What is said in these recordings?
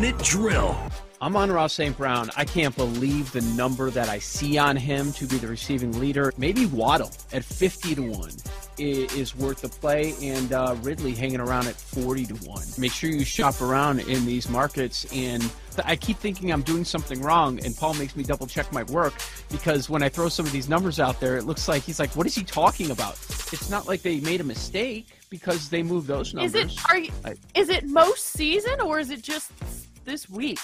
minute drill. Amon-Ra St. Brown. I can't believe the number that I see on him to be the receiving leader. Maybe Waddle at 50 to 1 is worth the play, and uh, Ridley hanging around at 40 to 1. Make sure you shop around in these markets. And I keep thinking I'm doing something wrong, and Paul makes me double check my work because when I throw some of these numbers out there, it looks like he's like, What is he talking about? It's not like they made a mistake because they moved those numbers. Is it, are you, I, is it most season, or is it just this week?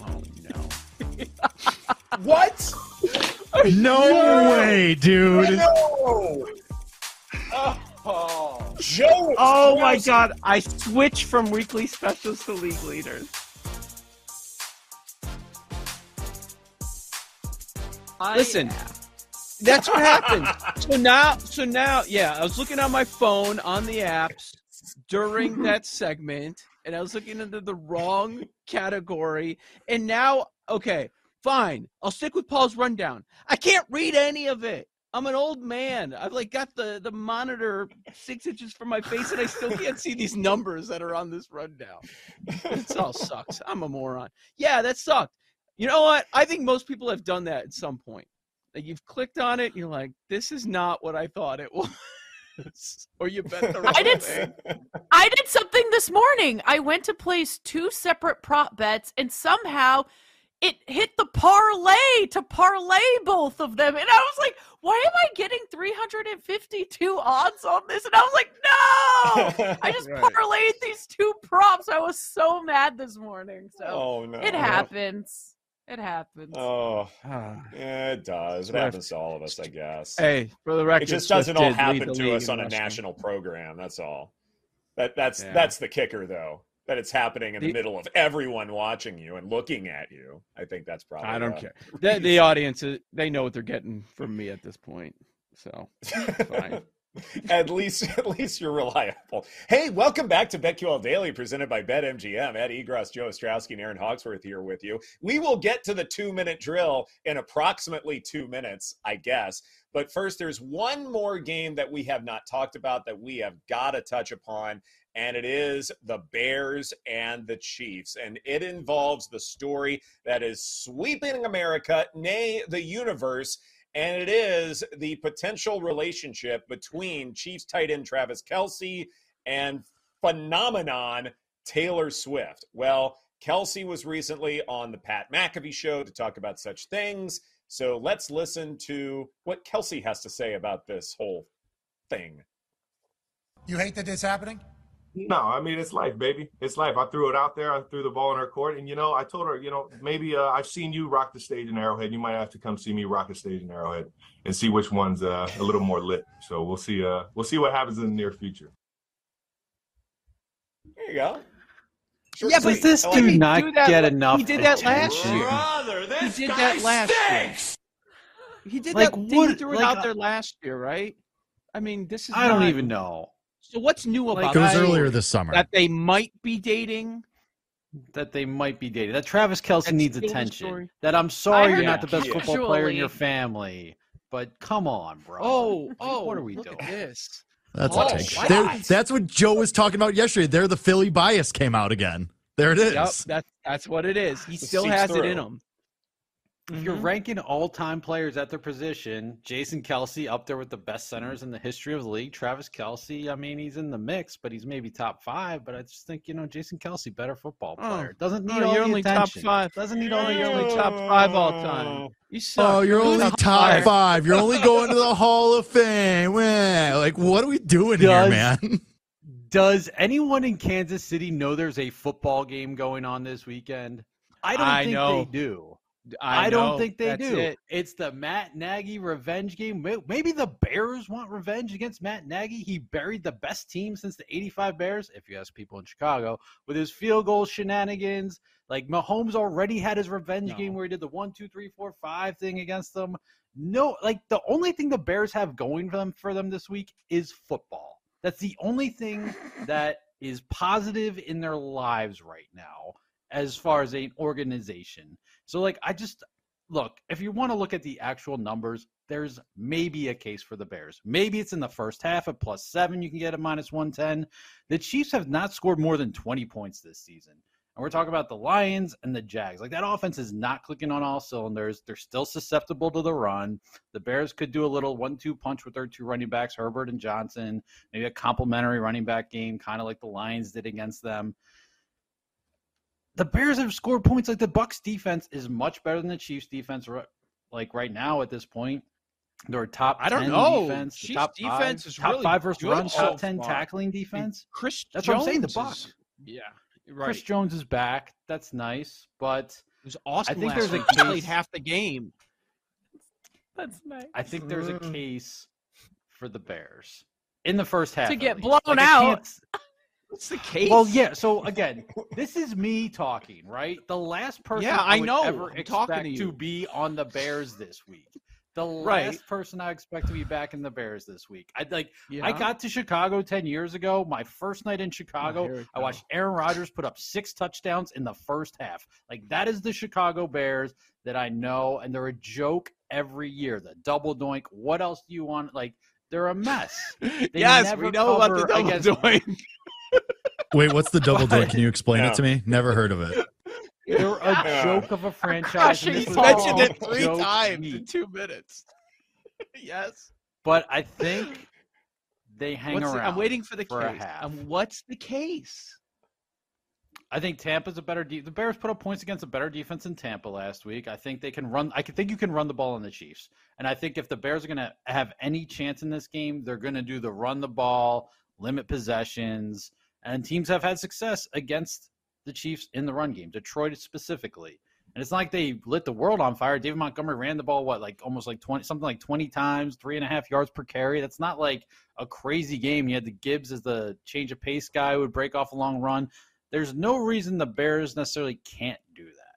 Oh no. what? No, no, way, dude. No. Oh, Joe. Oh my god, I switched from weekly specials to league leaders. Listen, that's what happened. so now, so now, yeah, I was looking on my phone on the apps during that segment, and I was looking into the wrong category, and now, okay, fine, I'll stick with Paul's rundown. I can't read any of it. I'm an old man. I've like got the the monitor six inches from my face, and I still can't see these numbers that are on this rundown. It all sucks. I'm a moron. Yeah, that sucked. You know what? I think most people have done that at some point. Like you've clicked on it, you're like, this is not what I thought it was. or you bet the wrong I did, thing. I did something this morning. I went to place two separate prop bets, and somehow it hit the parlay to parlay both of them. And I was like, why am I getting 352 odds on this? And I was like, no! I just right. parlayed these two props. I was so mad this morning. So oh, no. it happens. It happens. Oh, ah. yeah, it does. It happens to all of us, I guess. Hey, for the record, it just doesn't all happen to us on a national program. That's all. That that's yeah. that's the kicker, though. That it's happening in the, the, middle of everyone watching you and looking at you. I think that's probably. I don't care. The, the audience, uh, they know what they're getting from me at this point, so fine. at least at least you're reliable. Hey, welcome back to BetQL Daily, presented by BetMGM. Ed Egros, Joe Ostrowski, and Aaron Hawksworth here with you. We will get to the two minute drill in approximately two minutes, I guess. But first, there's one more game that we have not talked about that we have got to touch upon, and it is the Bears and the Chiefs. And it involves the story that is sweeping America, nay, the universe and it is the potential relationship between Chiefs tight end Travis Kelce and phenomenon Taylor Swift. Well, Kelce was recently on the Pat McAfee show to talk about such things. So let's listen to what Kelce has to say about this whole thing. You hate that this happening? No, I mean it's life, baby. It's life. I threw it out there. I threw the ball in her court, and you know, I told her, you know, maybe uh, I've seen you rock the stage in Arrowhead. You might have to come see me rock the stage in Arrowhead and see which one's uh, a little more lit. So we'll see. Uh, we'll see what happens in the near future. There you go. Sure, yeah, but this dude not get enough? He did that last year. Brother, he did that last stinks. year. He did like, that. What, he threw it like, out there last year, right? I mean, this is. I not, don't even know. So what's new about like, it was earlier this summer that they might be dating? That they might be dating. That Travis Kelce That's needs attention. That I'm sorry you're not the best yeah. football player in your family, but come on, bro. Oh, oh, what are we doing? this. That's oh, take. That's what Joe was talking about yesterday. There, the Philly bias came out again. There it is. Yep, that's that's what it is. He still has through. it in him. If you're mm-hmm. ranking all-time players at their position, Jason Kelce up there with the best centers in the history of the league. Travis Kelce, I mean, he's in the mix, but he's maybe top five. But I just think you know, Jason Kelce, better football oh. player. Doesn't need oh, all you're the only attention. top five. Doesn't need all. You're only top five all time. You suck. Oh, you're only top, five. five. You're only going to the Hall of Fame. Like, what are we doing does, here, man? Does anyone in Kansas City know there's a football game going on this weekend? I don't I think know. they do. I, I don't think they do. It. It's the Matt Nagy revenge game. Maybe the Bears want revenge against Matt Nagy. He buried the best team since the 85 Bears, if you ask people in Chicago, with his field goal shenanigans. Like Mahomes already had his revenge no. game where he did the one, two, three, four, five thing against them. No, like the only thing the Bears have going for them for them this week is football. That's the only thing that is positive in their lives right now as far as an organization. So, like, I just look, if you want to look at the actual numbers, there's maybe a case for the Bears. Maybe it's in the first half at plus seven, you can get a minus 110. The Chiefs have not scored more than 20 points this season. And we're talking about the Lions and the Jags. Like that offense is not clicking on all cylinders. They're still susceptible to the run. The Bears could do a little one-two punch with their two running backs, Herbert and Johnson. Maybe a complementary running back game, kind of like the Lions did against them. The Bears have scored points. Like the Bucks defense is much better than the Chiefs defense. Like right now at this point, they're top. I don't know. Defense, Chiefs top defense five, is top really five versus run, top ten far. tackling defense. Chris That's Jones what I'm saying, the is- Bucks. yeah, right. Chris Jones is back. That's nice, but it was awesome. I think last there's a week. He played case- half the game. That's nice. I think there's a case for the Bears in the first half To get least. blown Like, I out. What's the case? Well, yeah. So again, this is me talking, right? The last person Yeah, I, I know. ever I'm expect to you. be on the Bears this week. The Right. last person I expect to be back in the Bears this week. I like. yeah. I got to Chicago ten years ago. My first night in Oh, Chicago, we I watched Aaron Rodgers put up six touchdowns in the first half. Like that is the Chicago Bears that I know, and they're a joke every year. The double doink. What else do you want? Like they're a mess. They yes, never we know about the double doink. Wait, what's the double What? doink? Can you explain Yeah. it to me? Never heard of it. They're a joke of a franchise. and He's mentioned it three times week. in two minutes. yes. But I think they hang What's the- around. I'm waiting for the for a case. half. Um, what's the case? I think Tampa's a better. De- the Bears put up points against a better defense in Tampa last week. I think they can run. I can think you can run the ball on the Chiefs, and I think if the Bears are going to have any chance in this game, they're going to do the run the ball, limit possessions, and teams have had success against the Chiefs in the run game. Detroit specifically, and it's not like they lit the world on fire. David Montgomery ran the ball what like almost like twenty something like twenty times, three and a half yards per carry. That's not like a crazy game. You had the Gibbs as the change of pace guy who would break off a long run. There's no reason the Bears necessarily can't do that.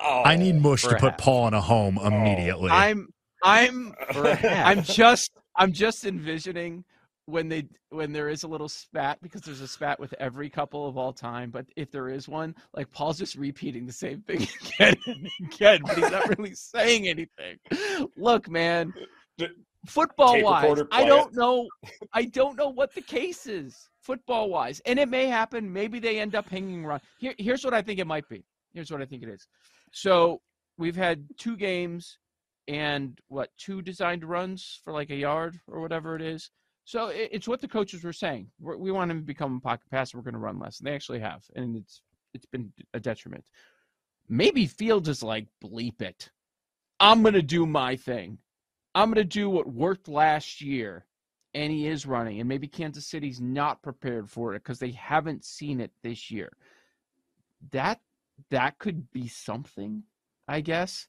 Oh, I need Mush for to put. Paul in a home oh. immediately. I'm I'm For. I'm just I'm just envisioning when they when there is a little spat because there's a spat with every couple of all time, but if there is one, like Paul's just repeating the same thing again and again, but he's not really saying anything. Look, man, football wise, I don't know I don't know what the case is football wise. And it may happen, maybe they end up hanging around. Here here's what I think it might be. Here's what I think it is. So we've had two games and what two designed runs for like a yard or whatever it is. So it, it's what the coaches were saying. We're, we want him to become a pocket passer. We're going to run less, and they actually have, and it's it's been a detriment. Maybe Fields is like bleep it. I'm going to do my thing. I'm going to do what worked last year, and he is running. And maybe Kansas City's not prepared for it because they haven't seen it this year. That that could be something, I guess.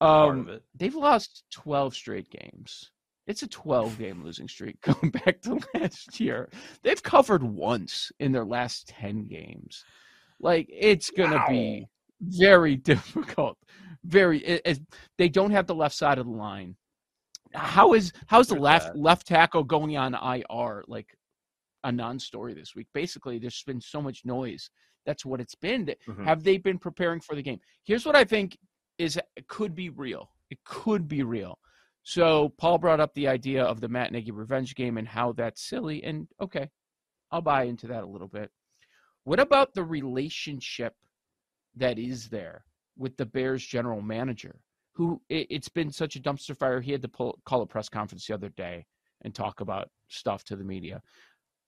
Part Um, of it. they've lost 12 straight games. It's a 12 game losing streak going back to last year. They've covered once in their last 10 games. Like it's going to Wow. be very difficult. Very it, it- they don't have the left side of the line. How is how's the left left tackle going on IR like a non-story this week? Basically, there's been so much noise. That's what it's been. Mhm. Have they been preparing for the game? Here's what I think is it could be real. It could be real. So Paul brought up the idea of the Matt Nagy revenge game and how that's silly. And okay, I'll buy into that a little bit. What about the relationship that is there with the Bears general manager? Who it, it's been such a dumpster fire. He had to pull, call a press conference the other day and talk about stuff to the media.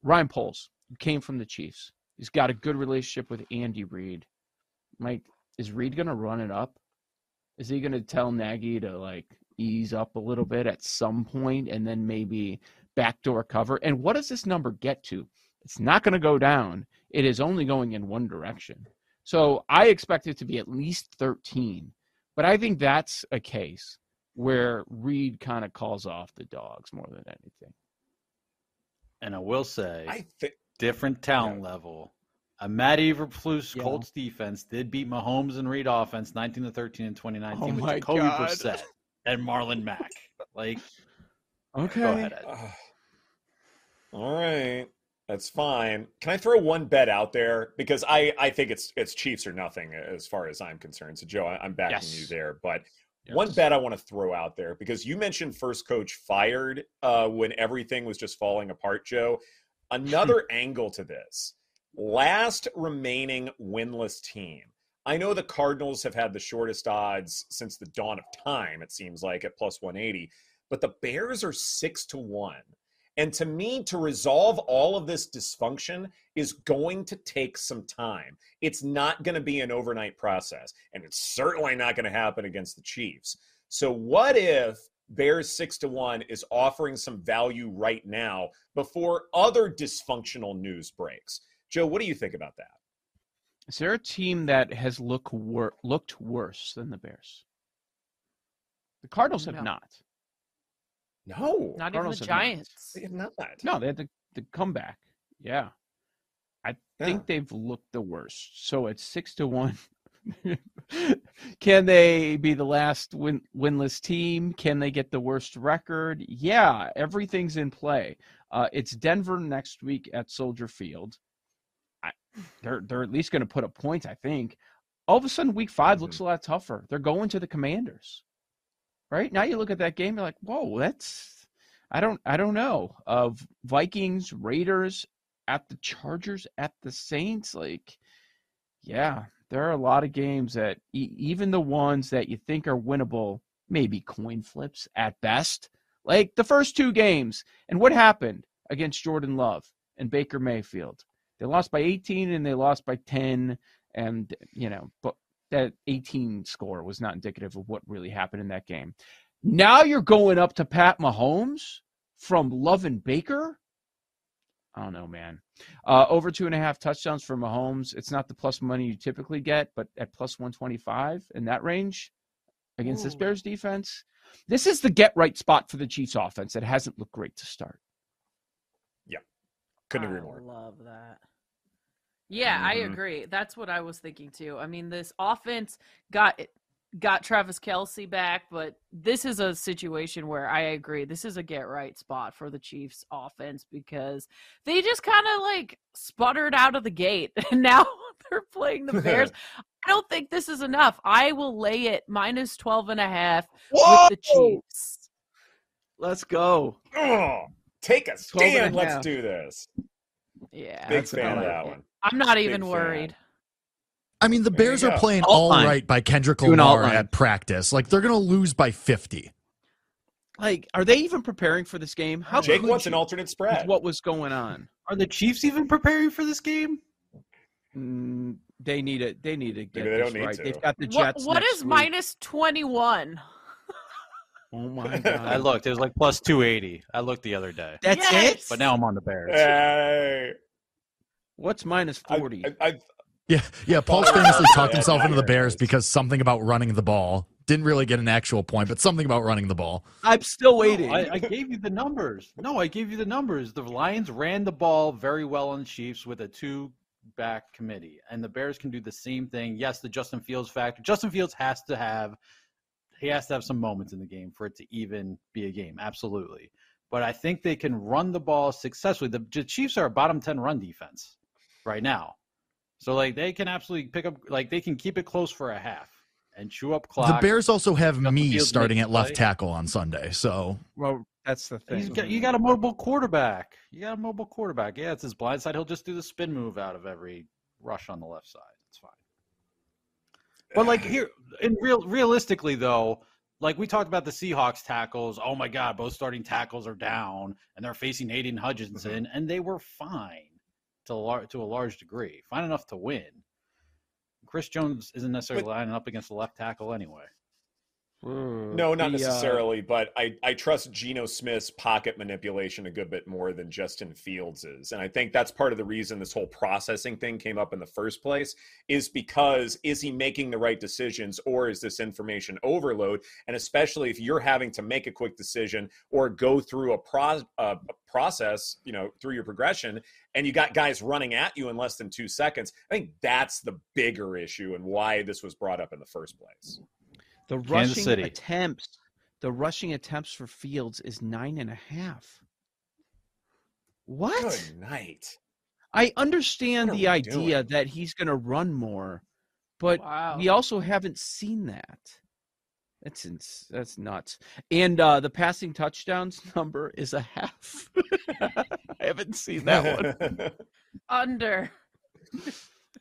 Ryan Poles came from the Chiefs. He's got a good relationship with Andy Reid. Mike, is Reid going to run it up? Is he going to tell Nagy to like ease up a little bit at some point and then maybe backdoor cover? And what does this number get to? It's not going to go down. It is only going in one direction. So I expect it to be at least 13. But I think that's a case where Reid kind of calls off the dogs more than anything. And I will say, I think different talent level. A Matt Eberflus Yeah. Colts defense did beat Mahomes and Reid offense 19 to 13 in 2019 Oh with my Jacoby God. Brissett and Marlon Mack. Like, Okay. go ahead. Ed. All right, that's fine. Can I throw one bet out there because I I think it's it's Chiefs or nothing as far as I'm concerned. So Joe, I, I'm backing Yes. you there, but. One bet I want to throw out there because you mentioned first coach fired uh, when everything was just falling apart, Joe. Another angle to this last remaining winless team. I know the Cardinals have had the shortest odds since the dawn of time, it seems like, at plus 180, but the Bears are six to one. And to me, to resolve all of this dysfunction is going to take some time. It's not going to be an overnight process, and it's certainly not going to happen against the Chiefs. So, what if Bears six to one is offering some value right now before other dysfunctional news breaks? Joe, what do you think about that? Is there a team that has look wor- looked worse than the Bears? The Cardinals have No. not. No, Not Cardinals even the have not. Giants. they have not. No, they had the, the comeback. Yeah. I Yeah. think they've looked the worst. So it's six to one. Can they be the last win, winless team? Can they get the worst record? Yeah, everything's in play. Uh, it's Denver next week at Soldier Field. They're they're at least going to put up points, I think. All of a sudden, Week 5 looks mm-hmm. a lot tougher. They're going to the Commanders, right now. You look at that game, you're like, whoa, that's I don't I don't know. Of Vikings, Raiders, at the Chargers, at the Saints, like yeah, there are a lot of games that e- even the ones that you think are winnable, maybe coin flips at best. Like the first two games, and what happened against Jordan Love and Baker Mayfield? They lost by 18 and they lost by 10, and you know, but that 18 score was not indicative of what really happened in that game. Now you're going up to Pat Mahomes from Love and Baker. I don't know, man. Uh, over two and a half touchdowns for Mahomes. It's not the plus money you typically get, but at plus 125 in that range against this Bears defense, this is the get right spot for the Chiefs offense that hasn't looked great to start. Yeah. Couldn't agree I more. love that. Yeah, I Mhm. agree. That's what I was thinking too. I mean, this offense got got Travis Kelce back, but this is a situation where I agree. This is a get right spot for the Chiefs offense because they just kind of like sputtered out of the gate and now they're playing the Bears. I don't think this is enough. I will lay it minus 12 and a half with the Chiefs. Let's go. Oh, take a 12 a stand. Let's do this. Yeah. Big That's fan of about that it. one. I'm not even worried. I mean, the There Bears are playing all Outline. right by Kendrick Do an Lamar at practice. Like they're gonna lose by fifty. Like, are they even preparing for this game? How Jake could wants you an alternate with spread. what was going on? Are the Chiefs even preparing for this game? Mm, they need it. They need to get they this don't need right. to. They've got the Jets. what next is week. minus 21? Oh my god! I looked. It was like plus 280. I looked the other day. That's it. But now I'm on the Bears. Hey, What's forty? I, I, Yeah, yeah. Paul's Oh, famously yeah, talked himself into the Bears because something about running the ball didn't really get an actual point, but something about running the ball. I'm still waiting. No, I, I gave you the numbers. No, I gave you the numbers. The Lions ran the ball very well on the Chiefs with a two back committee, and the Bears can do the same thing. Yes, the Justin Fields factor. Justin Fields has to have he has to have some moments in the game for it to even be a game. Absolutely. But I think they can run the ball successfully. The Chiefs are a bottom 10 run defense right now. So like they can absolutely pick up like they can keep it close for a half and chew up clock. The Bears also have me starting makes at left play. tackle on Sunday. So well, that's the thing. Got, you got a mobile quarterback. You got a mobile quarterback. Yeah, it's his blind side. He'll just do the spin move out of every rush on the left side. It's fine. But like here, in real realistically though, like we talked about the Seahawks tackles. Oh my God, both starting tackles are down, and they're facing Aidan Hutchinson, mm-hmm. and they were fine to a lar- to a large degree, fine enough to win. Chris Jones isn't necessarily lining up against the left tackle anyway. No, not The, uh, necessarily, but I, I trust Geno Smith's pocket manipulation a good bit more than Justin Fields's. And I think that's part of the reason this whole processing thing came up in the first place is because is he making the right decisions or is this information overload? And especially if you're having to make a quick decision or go through a, pro, uh, a process, you know, through your progression, and you got guys running at you in less than two seconds, I think that's the bigger issue and why this was brought up in the first place. The rushing City. attempts, the rushing attempts for Fields is nine and a half. What? Good night. I understand the idea doing? that he's going to run more, but Wow. we also haven't seen that. That's ins- that's nuts. And uh, the passing touchdowns number is a half. I haven't seen that one. Under.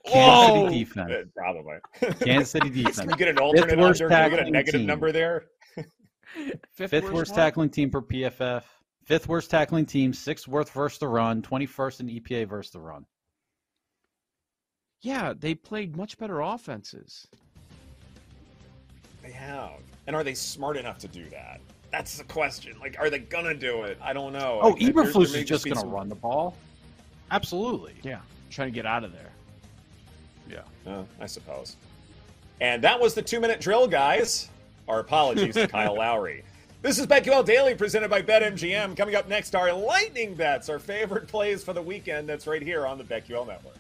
Kansas Whoa! City defense. Probably. Kansas City defense. Can we get an alternate worst under? Can we get a negative team. number there? Fifth, Fifth worst what? tackling team per PFF. Fifth worst tackling team. Sixth worst versus the run. Twenty first in EPA versus the run. Yeah, they played much better offenses. They have. And are they smart enough to do that? That's the question. Like, are they gonna do it? I don't know. Oh, Like, there- there Eberflus is just going to some- run the ball. Absolutely. Yeah, trying to get out of there. Uh, I suppose. And that was the two minute drill, guys. Our apologies to Kyle Lowry. This is BetQL Daily presented by BetMGM. Coming up next, our lightning bets, our favorite plays for the weekend. That's right here on the BetQL Network.